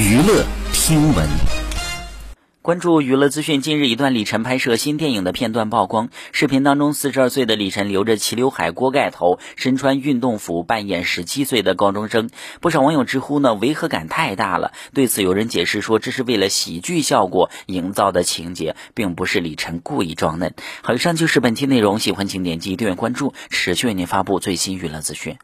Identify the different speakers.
Speaker 1: 娱乐听闻。
Speaker 2: 关注娱乐资讯，近日一段李晨拍摄新电影的片段曝光。视频当中，四十二岁的李晨留着齐刘海、锅盖头，身穿运动服，扮演十七岁的高中生。不少网友直呼呢，违和感太大了。对此，有人解释说，这是为了喜剧效果营造的情节，并不是李晨故意装嫩。好，以上就是本期内容，喜欢请点击订阅关注，持续为您发布最新娱乐资讯。